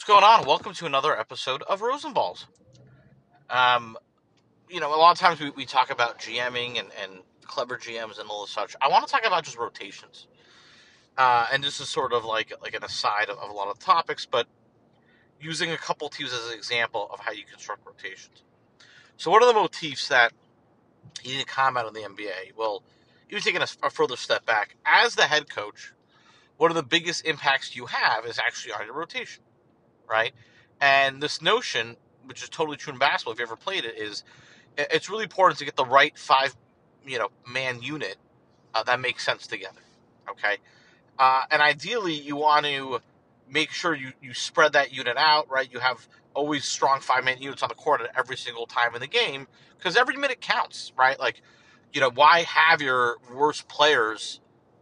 What's going on? Welcome to another episode of Rosenballs. Um, you know, a lot of times we, we talk about GMing and, and clever GMs and all such. I want to talk about just rotations. Uh, and this is sort of like like an aside of, of a lot of topics, but using a couple teams as an example of how you construct rotations. So, what are the motifs that you need to comment on the NBA? Well, even taking a, a further step back, as the head coach, one of the biggest impacts you have is actually on your rotation, right? And this notion, which is totally true in basketball, if you ever played it, is it's really important to get the right five, you know, man unit uh, that makes sense together. Okay, uh, and ideally you want to make sure you you spread that unit out, right? You have always strong five man units on the court at every single time in the game because every minute counts, right? Like, you know, why have your worst players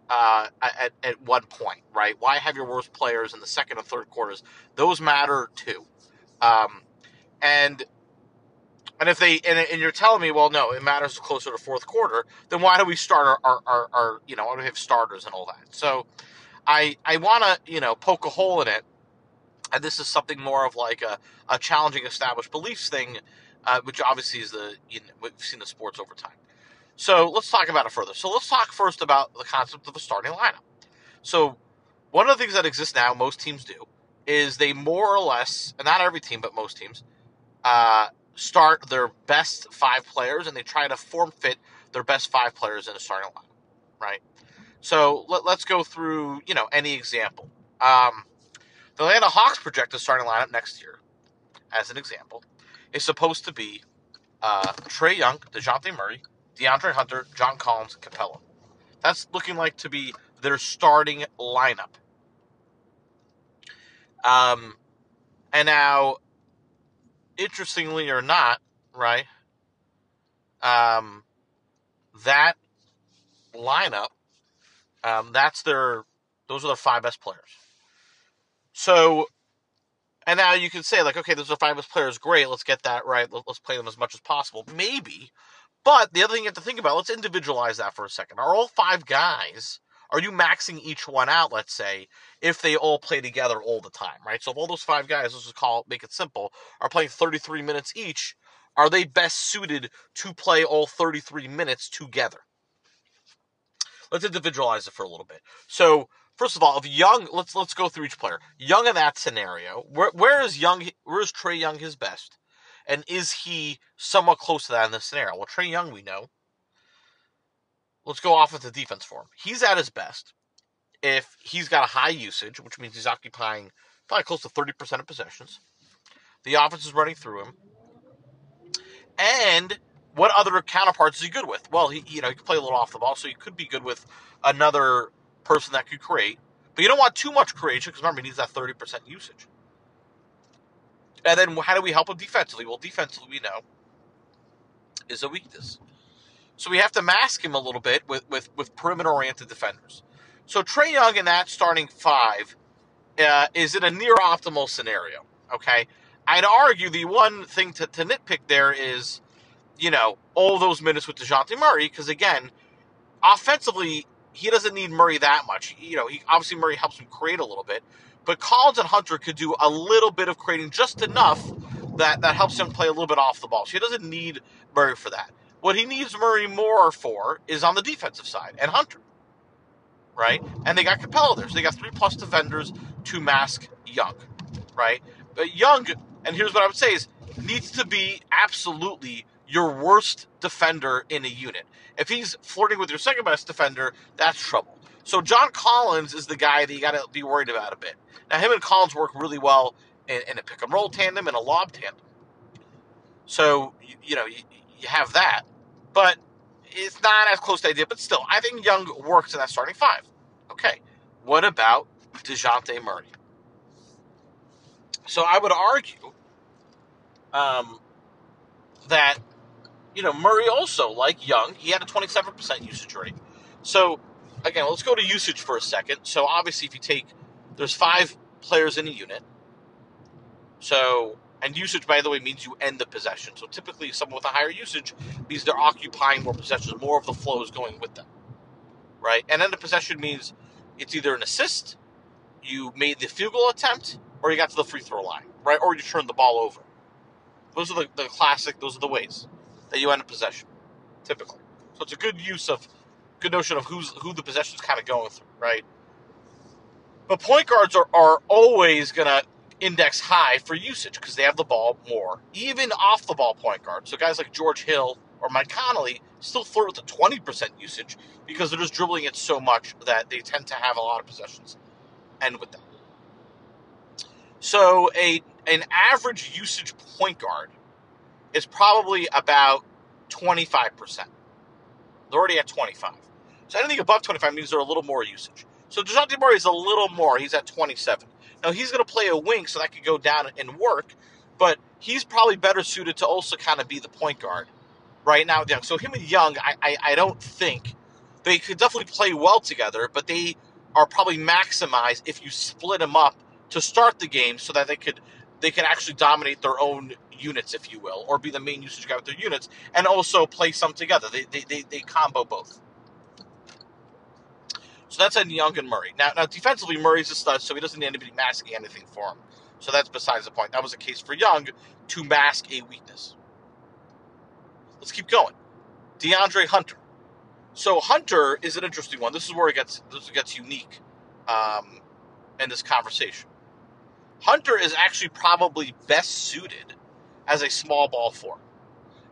uh, at, at one point, right? Why have your worst players in the second and third quarters? Those matter too. Um, and and if they and, and, you're telling me, well, no, it matters closer to fourth quarter, then why do we start our, our, our, our you know, why do we have starters and all that? So I I want to you know poke a hole in it, and this is something more of like a, a challenging established beliefs thing, uh, which obviously is the you know, we've seen the sports over time. So let's talk about it further. So let's talk first about the concept of a starting lineup. So one of the things that exists now, most teams do, is they more or less, and not every team, but most teams, uh, start their best five players and they try to form fit their best five players in a starting lineup, right? So let, us go through, you know, any example. Um, the Atlanta Hawks project projected starting lineup next year, as an example, is supposed to be uh, Trae Young, DeJounte Murray, DeAndre Hunter, John Collins, Capela. That's looking like to be their starting lineup. Um, and now interestingly or not, right? Um, that lineup, um, that's their, those are their five best players. So, and now you can say like, okay, those are five best players. Great, let's get that right. Let's play them as much as possible. Maybe, but the other thing you have to think about, let's individualize that for a second. Are all five guys are you maxing each one out, let's say, if they all play together all the time, right? So if all those five guys, let's just call it, make it simple, are playing 33 minutes each, are they best suited to play all 33 minutes together? Let's individualize it for a little bit. So first of all, if Young, let's let's go through each player. Young in that scenario, where where is Young? Where is Trae Young his best? And is he somewhat close to that in this scenario? Well, Trae Young, we know, let's go off with the defense for him. He's at his best if he's got a high usage, which means he's occupying probably close to 30% of possessions. The offense is running through him. And what other counterparts is he good with? Well, he you know, he can play a little off the ball, so he could be good with another person that could create. But you don't want too much creation because remember, he needs that 30% usage. And then how do we help him defensively? Well, defensively, we know is a weakness. So we have to mask him a little bit with, with, with perimeter oriented defenders. So Trae Young in that starting five uh, is in a near optimal scenario. Okay. I'd argue the one thing to, to nitpick there is, you know, all those minutes with DeJounte Murray, because again, offensively, he doesn't need Murray that much. You know, he obviously Murray helps him create a little bit, but Collins and Hunter could do a little bit of creating just enough that that helps him play a little bit off the ball. So he doesn't need Murray for that. What he needs Murray more for is on the defensive side and Hunter. Right? And they got Capela there. So they got three plus defenders to mask Young. Right? But Young, and here's what I would say is needs to be absolutely your worst defender in a unit. If he's flirting with your second best defender, that's trouble. So John Collins is the guy that you got to be worried about a bit. Now him and Collins work really well in, in a pick and roll tandem and a lob tandem. So you, you know you, you have that, but it's not as close to idea. But still, I think Young works in that starting five. Okay, what about Dejounte Murray? So I would argue um, that you know Murray also, like Young, he had a 27% usage rate. So again, let's go to usage for a second. So obviously, if you take there's five players in a unit, so and usage, by the way, means you end the possession. So typically, someone with a higher usage means they're occupying more possessions, more of the flow is going with them, right? And end the possession means it's either an assist, you made the field goal attempt, or you got to the free throw line, right? Or you turned the ball over. Those are the, the classic, those are the ways that you end a possession, typically. So it's a good use of, good notion of who's who the possession's kind of going through, right? But point guards are, are always going to index high for usage because they have the ball more, even off the ball point guard. So guys like George Hill or Mike Conley still flirt with a 20% usage because they're just dribbling it so much that they tend to have a lot of possessions end with them. So a an average usage point guard is probably about 25%. They're already at 25. So anything above 25 means they're a little more usage. So DeJounte Murray is a little more. He's at 27. Now he's going to play a wing, so that could go down and work, but he's probably better suited to also kind of be the point guard right now. Young. So him and Young, I, I, I don't think they could definitely play well together, but they are probably maximized if you split them up to start the game so that they could they can actually dominate their own units, if you will, or be the main usage guy with their units, and also play some together. They, they, they, they combo both. So that's on Young and Murray. Now, now defensively, Murray's a stud, so he doesn't need anybody masking anything for him. So that's besides the point. That was a case for Young to mask a weakness. Let's keep going. DeAndre Hunter. So Hunter is an interesting one. This is where it gets this gets unique um, in this conversation. Hunter is actually probably best suited as a small ball four.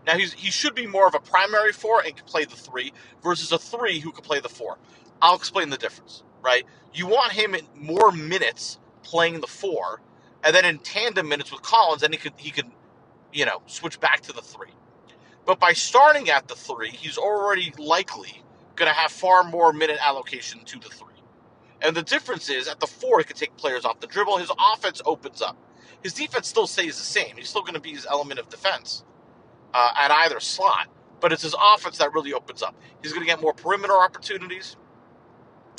Now he's he should be more of a primary four and can play the three versus a three who can play the four. I'll explain the difference. Right? You want him in more minutes playing the four, and then in tandem minutes with Collins, then he could he could, you know, switch back to the three. But by starting at the three, he's already likely going to have far more minute allocation to the three. And the difference is at the four, he can take players off the dribble. His offense opens up. His defense still stays the same. He's still going to be his element of defense uh, at either slot, but it's his offense that really opens up. He's going to get more perimeter opportunities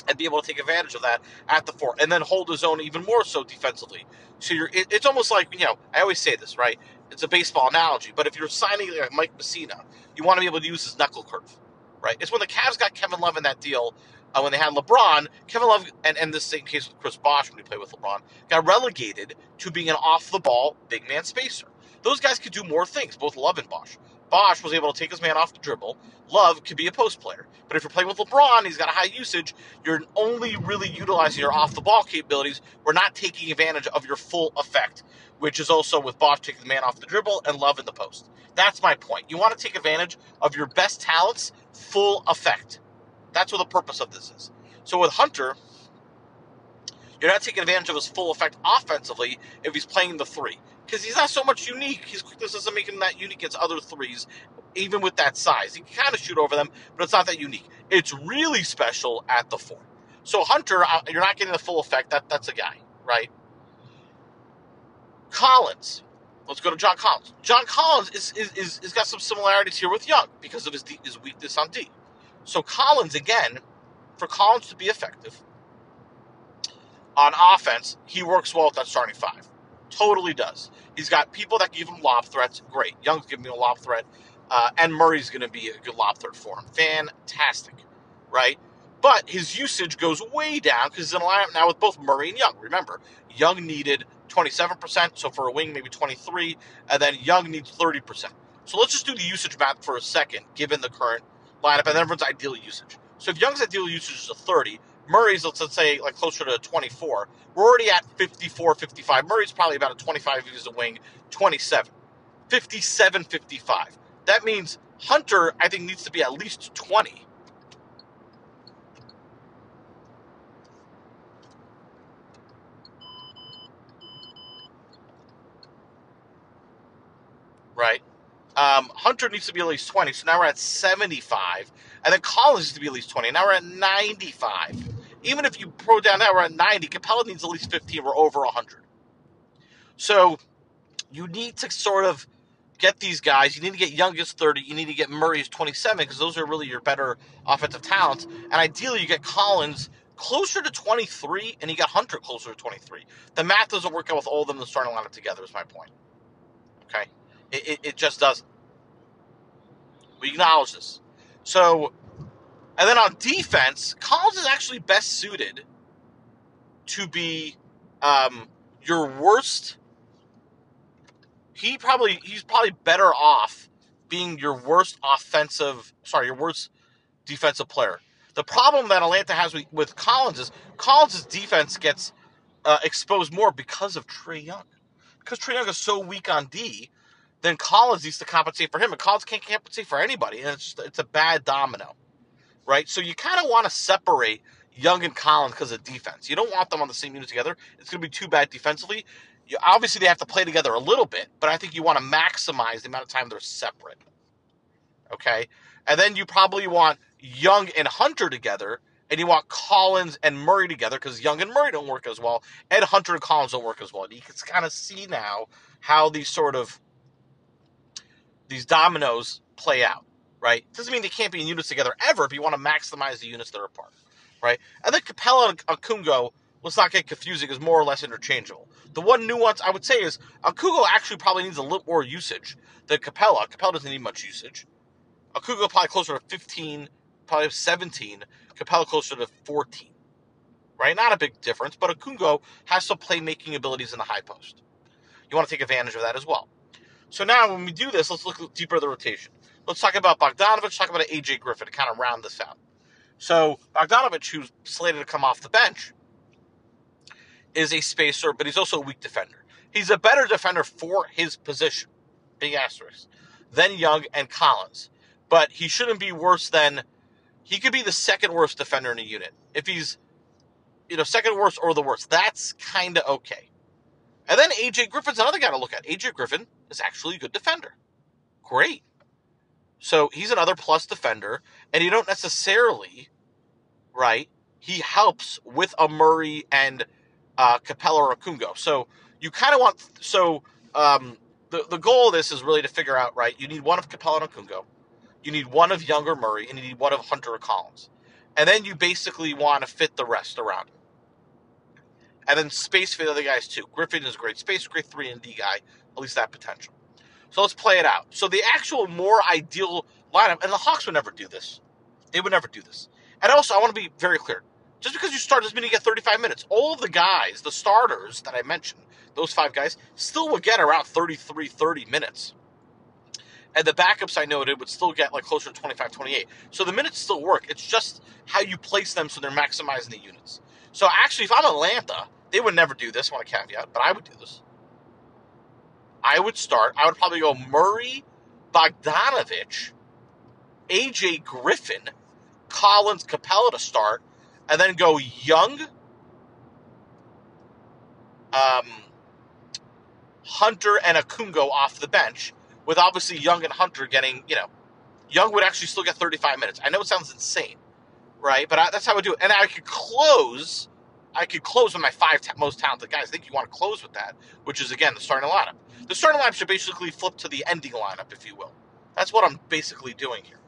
and be able to take advantage of that at the four, and then hold his own even more so defensively. So you're, it, it's almost like you know, I always say this, right? It's a baseball analogy, but if you're signing like Mike Mussina, you want to be able to use his knuckle curve, right? It's when the Cavs got Kevin Love in that deal uh, when they had LeBron, Kevin Love, and, and the same case with Chris Bosh when he played with LeBron, got relegated to being an off the ball big man spacer. Those guys could do more things, both Love and Bosh. Bosh was able to take his man off the dribble. Love could be a post player. But if you're playing with LeBron, he's got a high usage, you're only really utilizing your off the ball capabilities. We're not taking advantage of your full effect, which is also with Bosh taking the man off the dribble and Love in the post. That's my point. You want to take advantage of your best talents, full effect. That's what the purpose of this is. So with Hunter, you're not taking advantage of his full effect offensively if he's playing the three. Because he's not so much unique. His quickness doesn't make him that unique against other threes, even with that size. He can kind of shoot over them, but it's not that unique. It's really special at the four. So Hunter, uh, you're not getting the full effect. That that's a guy, right? Collins. Let's go to John Collins. John Collins is is, is, is got some similarities here with Young because of his his weakness on D. So Collins, again, for Collins to be effective on offense, he works well with that starting five. Totally does. He's got people that give him lob threats. Great. Young's giving me a lob threat. Uh, and Murray's going to be a good lob threat for him. Fantastic. Right? But his usage goes way down because he's in a lineup now with both Murray and Young. Remember, Young needed 27%, so for a wing, maybe 23, and then Young needs 30%. So let's just do the usage map for a second, given the current lineup and everyone's ideal usage. So if Young's ideal usage is a 30, Murray's, let's, say, like closer to 24, we're already at 54, 55. Murray's probably about a 25 He's a wing, 27. 57, 55. That means Hunter, I think, needs to be at least 20. Right? Um, Hunter needs to be at least 20, so now we're at 75. And then Collins needs to be at least 20. Now we're at 95. Even if you pro down that we're at 90. Capela needs at least 15. We're over 100. So you need to sort of get these guys. You need to get Youngest 30. You need to get Murray's 27 because those are really your better offensive talents. And ideally, you get Collins closer to 23 and you got Hunter closer to 23. The math doesn't work out with all of them in the starting lineup together, is my point. Okay? It, it, it just doesn't. We acknowledge this. So, and then on defense, Collins is actually best suited to be um, your worst. He probably he's probably better off being your worst offensive. Sorry, your worst defensive player. The problem that Atlanta has with, with Collins is Collins' defense gets uh, exposed more because of Trae Young. Because Trae Young is so weak on D, then Collins needs to compensate for him, and Collins can't compensate for anybody, and it's just, it's a bad domino, right? So you kind of want to separate Young and Collins because of defense. You don't want them on the same unit together. It's going to be too bad defensively. You, obviously, they have to play together a little bit, but I think you want to maximize the amount of time they're separate. Okay, and then you probably want Young and Hunter together, and you want Collins and Murray together because Young and Murray don't work as well, and Hunter and Collins don't work as well. And you can kind of see now how these sort of these dominoes play out, right? Doesn't mean they can't be in units together ever if you want to maximize the units that are apart, right? I think Capela and Okongwu, let's not get confusing, is more or less interchangeable. The one nuance I would say is Okongwu actually probably needs a little more usage than Capela. Capela doesn't need much usage. Okongwu probably closer to 15, probably 17. Capela closer to 14. Right? Not a big difference, but Okongwu has some playmaking abilities in the high post. You want to take advantage of that as well. So now when we do this, let's look deeper at the rotation. Let's talk about Bogdanovich, talk about AJ Griffin to kind of round this out. So Bogdanovich, who's slated to come off the bench, is a spacer, but he's also a weak defender. He's a better defender for his position, big asterisk, than Young and Collins. But he shouldn't be worse than he could be the second worst defender in a unit. If he's you know, second worst or the worst. That's kind of okay. And then AJ Griffin's another guy to look at. AJ Griffin is actually a good defender. Great. So he's another plus defender, and you don't necessarily, right? He helps with a Murray and uh, Capela or Kungo. So you kind of want so um, the the goal of this is really to figure out right. You need one of Capela and Kungo, you need one of Younger Murray, and you need one of Hunter or Collins, and then you basically want to fit the rest around him. And then space for the other guys too. Griffin is a great space, great three and D guy, at least that potential. So let's play it out. So the actual more ideal lineup, and the Hawks would never do this. They would never do this. And also, I want to be very clear. Just because you start doesn't mean you get 35 minutes. All of the guys, the starters that I mentioned, those five guys, still would get around 33, 30 minutes. And the backups I noted would still get like closer to 25, 28. So the minutes still work. It's just how you place them so they're maximizing the units. So actually, if I'm Atlanta, they would never do this. I want a caveat, but I would do this. I would start. I would probably go Murray, Bogdanovich, AJ Griffin, Collins, Capela to start, and then go Young, um, Hunter, and Okongwu off the bench, with obviously Young and Hunter getting, you know, Young would actually still get 35 minutes. I know it sounds insane, right? But I, that's how I would do it. And I could close I could close with my five most talented guys. I think you want to close with that, which is again the starting lineup. The starting lineup should basically flip to the ending lineup, if you will. That's what I'm basically doing here.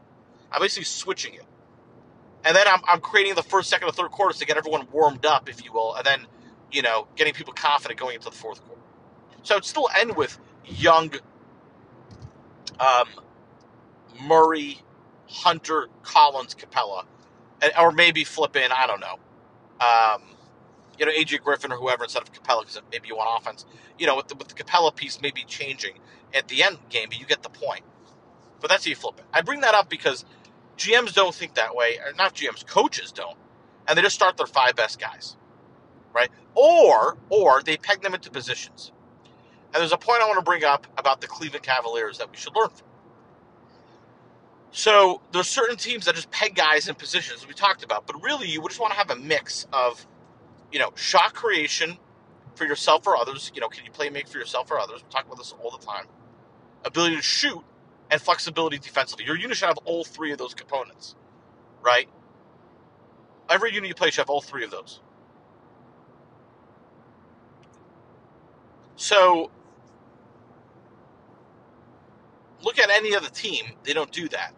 I'm basically switching it, and then I'm, I'm creating the first, second, or third quarters to get everyone warmed up, if you will, and then you know getting people confident going into the fourth quarter. So it'd still end with Young, um, Murray, Hunter, Collins, Capela, and, or maybe flip in. I don't know. Um, you know, AJ Griffin or whoever instead of Capela because maybe you want offense. You know, with the, with the Capela piece maybe changing at the end game, but you get the point. But that's how you flip it. I bring that up because GMs don't think that way, or not GMs, coaches don't, and they just start their five best guys, right? Or or they peg them into positions. And there's a point I want to bring up about the Cleveland Cavaliers that we should learn from. So there's certain teams that just peg guys in positions we talked about, but really you just want to have a mix of you know, shot creation for yourself or others. You know, can you play make for yourself or others? We talk about this all the time. Ability to shoot and flexibility defensively. Your unit should have all three of those components, right? Every unit you play should have all three of those. So, look at any other team; they don't do that.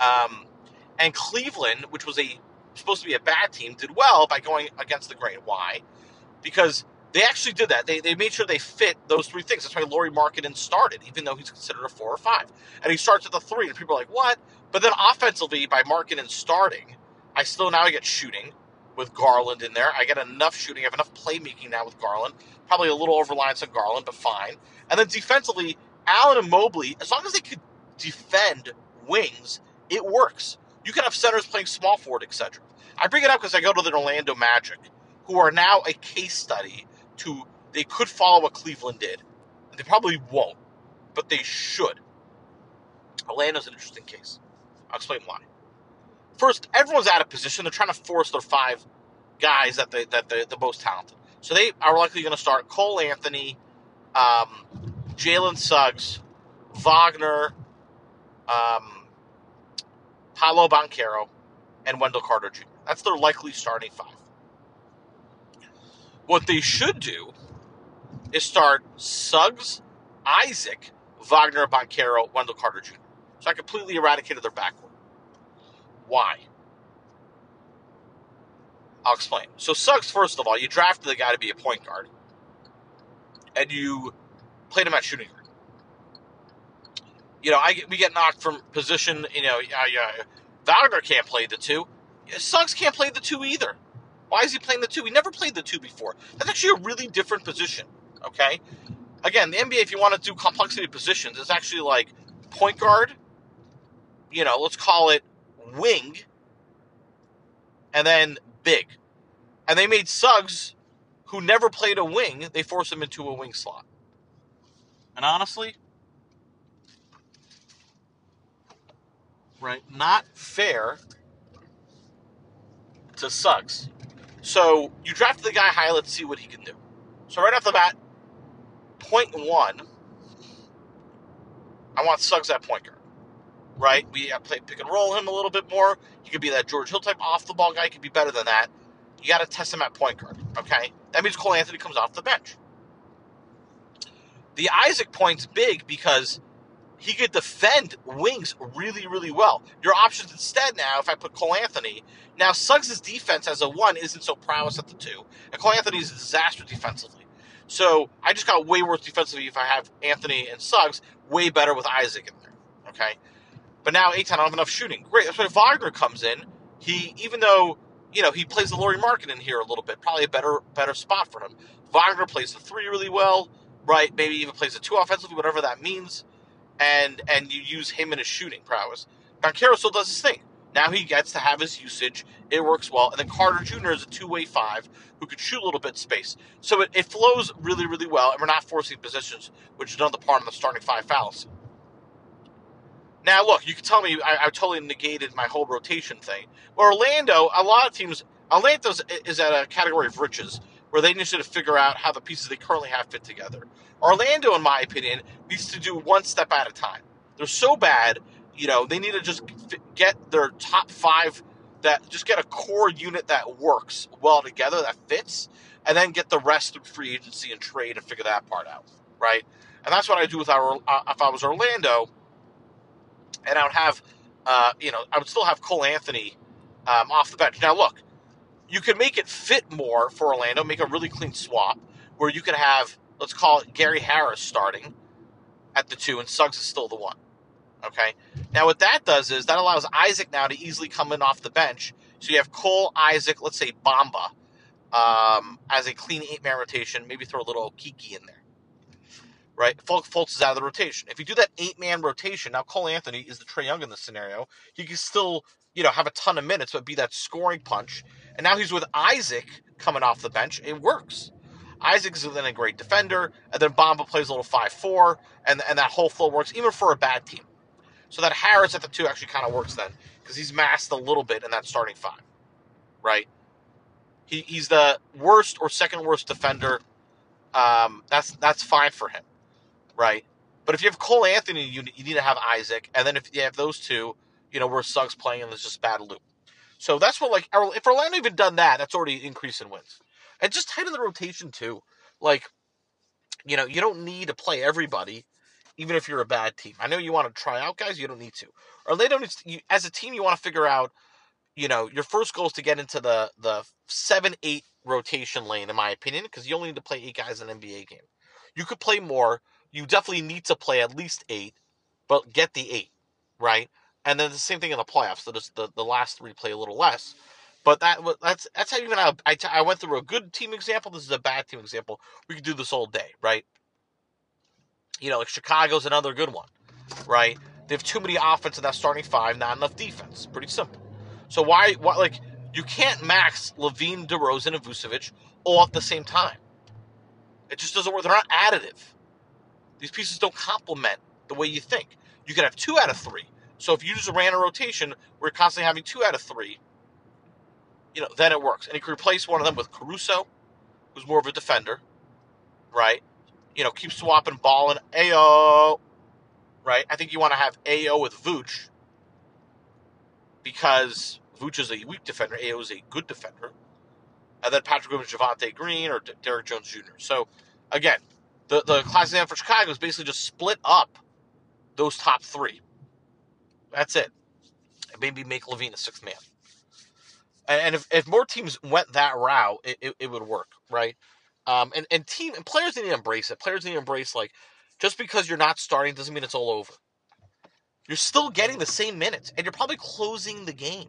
Um, and Cleveland, which was a supposed to be a bad team, did well by going against the grain. Why? Because they actually did that. They, they made sure they fit those three things. That's why Lauri Markkanen started, even though he's considered a four or five. And he starts at the three, and people are like, what? But then offensively, by Markkanen starting, I still now get shooting, with Garland in there. I get enough shooting. I have enough playmaking now with Garland. Probably a little over reliance on Garland, but fine. And then defensively, Allen and Mobley, as long as they could defend wings, it works. You can have centers playing small forward, etc. I bring it up because I go to the Orlando Magic, who are now a case study to they could follow what Cleveland did. They probably won't, but they should. Orlando's an interesting case. I'll explain why. First, everyone's out of position. They're trying to force their five guys that they that they're the most talented. So they are likely going to start Cole Anthony, um, Jalen Suggs, Wagner, um, Paolo Banchero, and Wendell Carter Jr. That's their likely starting five. What they should do is start Suggs, Isaac, Wagner, Banchero, Wendell Carter Jr. So I completely eradicated their backcourt. Why? I'll explain. So Suggs, first of all, you drafted the guy to be a point guard, and you played him at shooting guard. You know, I we get knocked from position. You know, uh, Wagner can't play the two. Suggs can't play the two either. Why is he playing the two? He never played the two before. That's actually a really different position. Okay. Again, the NBA, if you want to do complexity of positions, it's actually like point guard. You know, let's call it wing, and then big. And they made Suggs, who never played a wing, they forced him into a wing slot. And honestly, right, not fair to Suggs. So you draft the guy high, let's see what he can do. So right off the bat, point one, I want Suggs at point guard right? We play pick and roll him a little bit more. He could be that George Hill type off the ball guy. He could be better than that. You got to test him at point guard. Okay, that means Cole Anthony comes off the bench. The Isaac point's big because he could defend wings really, really well. Your options instead now, if I put Cole Anthony, now Suggs' defense as a one isn't so prowess at the two, and Cole Anthony is a disaster defensively. So I just got way worse defensively if I have Anthony and Suggs, way better with Isaac in there. Okay, but now Ayton, I don't have enough shooting. Great. That's why Wagner comes in. He, even though you know he plays the Lauri in here a little bit, probably a better better spot for him. Wagner plays the three really well, right? Maybe even plays the two offensively, whatever that means. And and you use him in his shooting prowess. Banchero still does his thing. Now he gets to have his usage. It works well. And then Carter Jr. is a two way five who could shoot a little bit space. So it, it flows really, really well. And we're not forcing positions, which is another part of the starting five fallacy. Now, look, you can tell me I, I totally negated my whole rotation thing. Orlando, a lot of teams, Orlando is at a category of riches where they need to figure out how the pieces they currently have fit together. Orlando, in my opinion, needs to do one step at a time. They're so bad, you know, they need to just get their top five that just get a core unit that works well together, that fits, and then get the rest through free agency and trade and figure that part out, right? And that's what I do with our. Uh, if I was Orlando, and I would have, uh, you know, I would still have Cole Anthony um, off the bench. Now, look, you could make it fit more for Orlando, make a really clean swap where you could have, let's call it Gary Harris starting at the two, and Suggs is still the one. Okay. Now, what that does is that allows Isaac now to easily come in off the bench. So you have Cole, Isaac, let's say Bamba, um, as a clean eight man rotation. Maybe throw a little Kiki in there right? Fultz is out of the rotation. If you do that eight man rotation, now Cole Anthony is the Trae Young in this scenario. He can still, you know, have a ton of minutes, but be that scoring punch. And now he's with Isaac coming off the bench. It works. Isaac is then a great defender, and then Bamba plays a little five four, and and that whole flow works even for a bad team. So that Harris at the two actually kind of works then because he's masked a little bit in that starting five, right? He, he's the worst or second worst defender. Um, that's that's fine for him right? But if you have Cole Anthony, you, you need to have Isaac, and then if you have those two, you know where Suggs playing and there's just bad loop. So that's what like if Orlando even done that, that's already an increase in wins, and just tighten the rotation too. Like, you know, you don't need to play everybody, even if you're a bad team. I know you want to try out guys, you don't need to. Orlando needs to, you, as a team, you want to figure out. You know, your first goal is to get into the the seven eight rotation lane, in my opinion, because you only need to play eight guys in an NBA game. You could play more, you definitely need to play at least eight, but get the eight, right? And then the same thing in the playoffs. Just the, the last three play a little less. But that that's that's how even I, I, I went through a good team example. This is a bad team example. We could do this all day, right? You know, like Chicago's another good one, right? They have too many offense in that starting five, not enough defense. Pretty simple. So why, why like you can't max LaVine, DeRozan, and Vucevic all at the same time. It just doesn't work. They're not additive. These pieces don't complement the way you think. You could have two out of three. So if you just ran a rotation where you're constantly having two out of three, you know, then it works. And you can replace one of them with Caruso, who's more of a defender, right? You know, keep swapping ball and Ayo, right? I think you want to have Ayo with Vooch because Vooch is a weak defender, Ayo is a good defender. And then Patrick Williams, Javonte Green, or Derrick Jones Jr. So, again, the, the class exam for Chicago is basically just split up those top three. That's it. And maybe make LaVine a sixth man. And if, if more teams went that route, it, it, it would work, right? Um, and, and team and players need to embrace it. Players need to embrace like just because you're not starting doesn't mean it's all over. You're still getting the same minutes, and you're probably closing the game.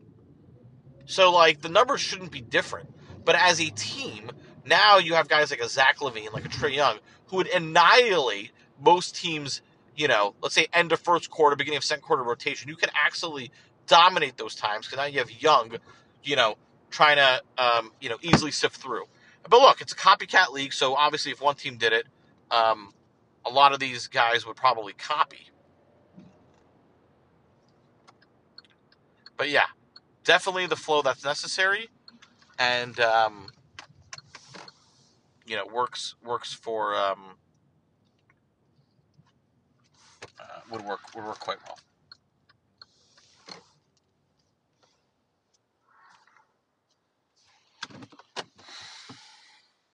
So like the numbers shouldn't be different. But as a team, now you have guys like a Zach LaVine, like a Trae Young, who would annihilate most teams. You know, let's say end of first quarter, beginning of second quarter rotation. You can actually dominate those times because now you have Young, you know, trying to um, you know easily sift through. But look, it's a copycat league, so obviously if one team did it, um, a lot of these guys would probably copy. But yeah, definitely the flow that's necessary, and um, you know works works for um, uh, would work would work quite well.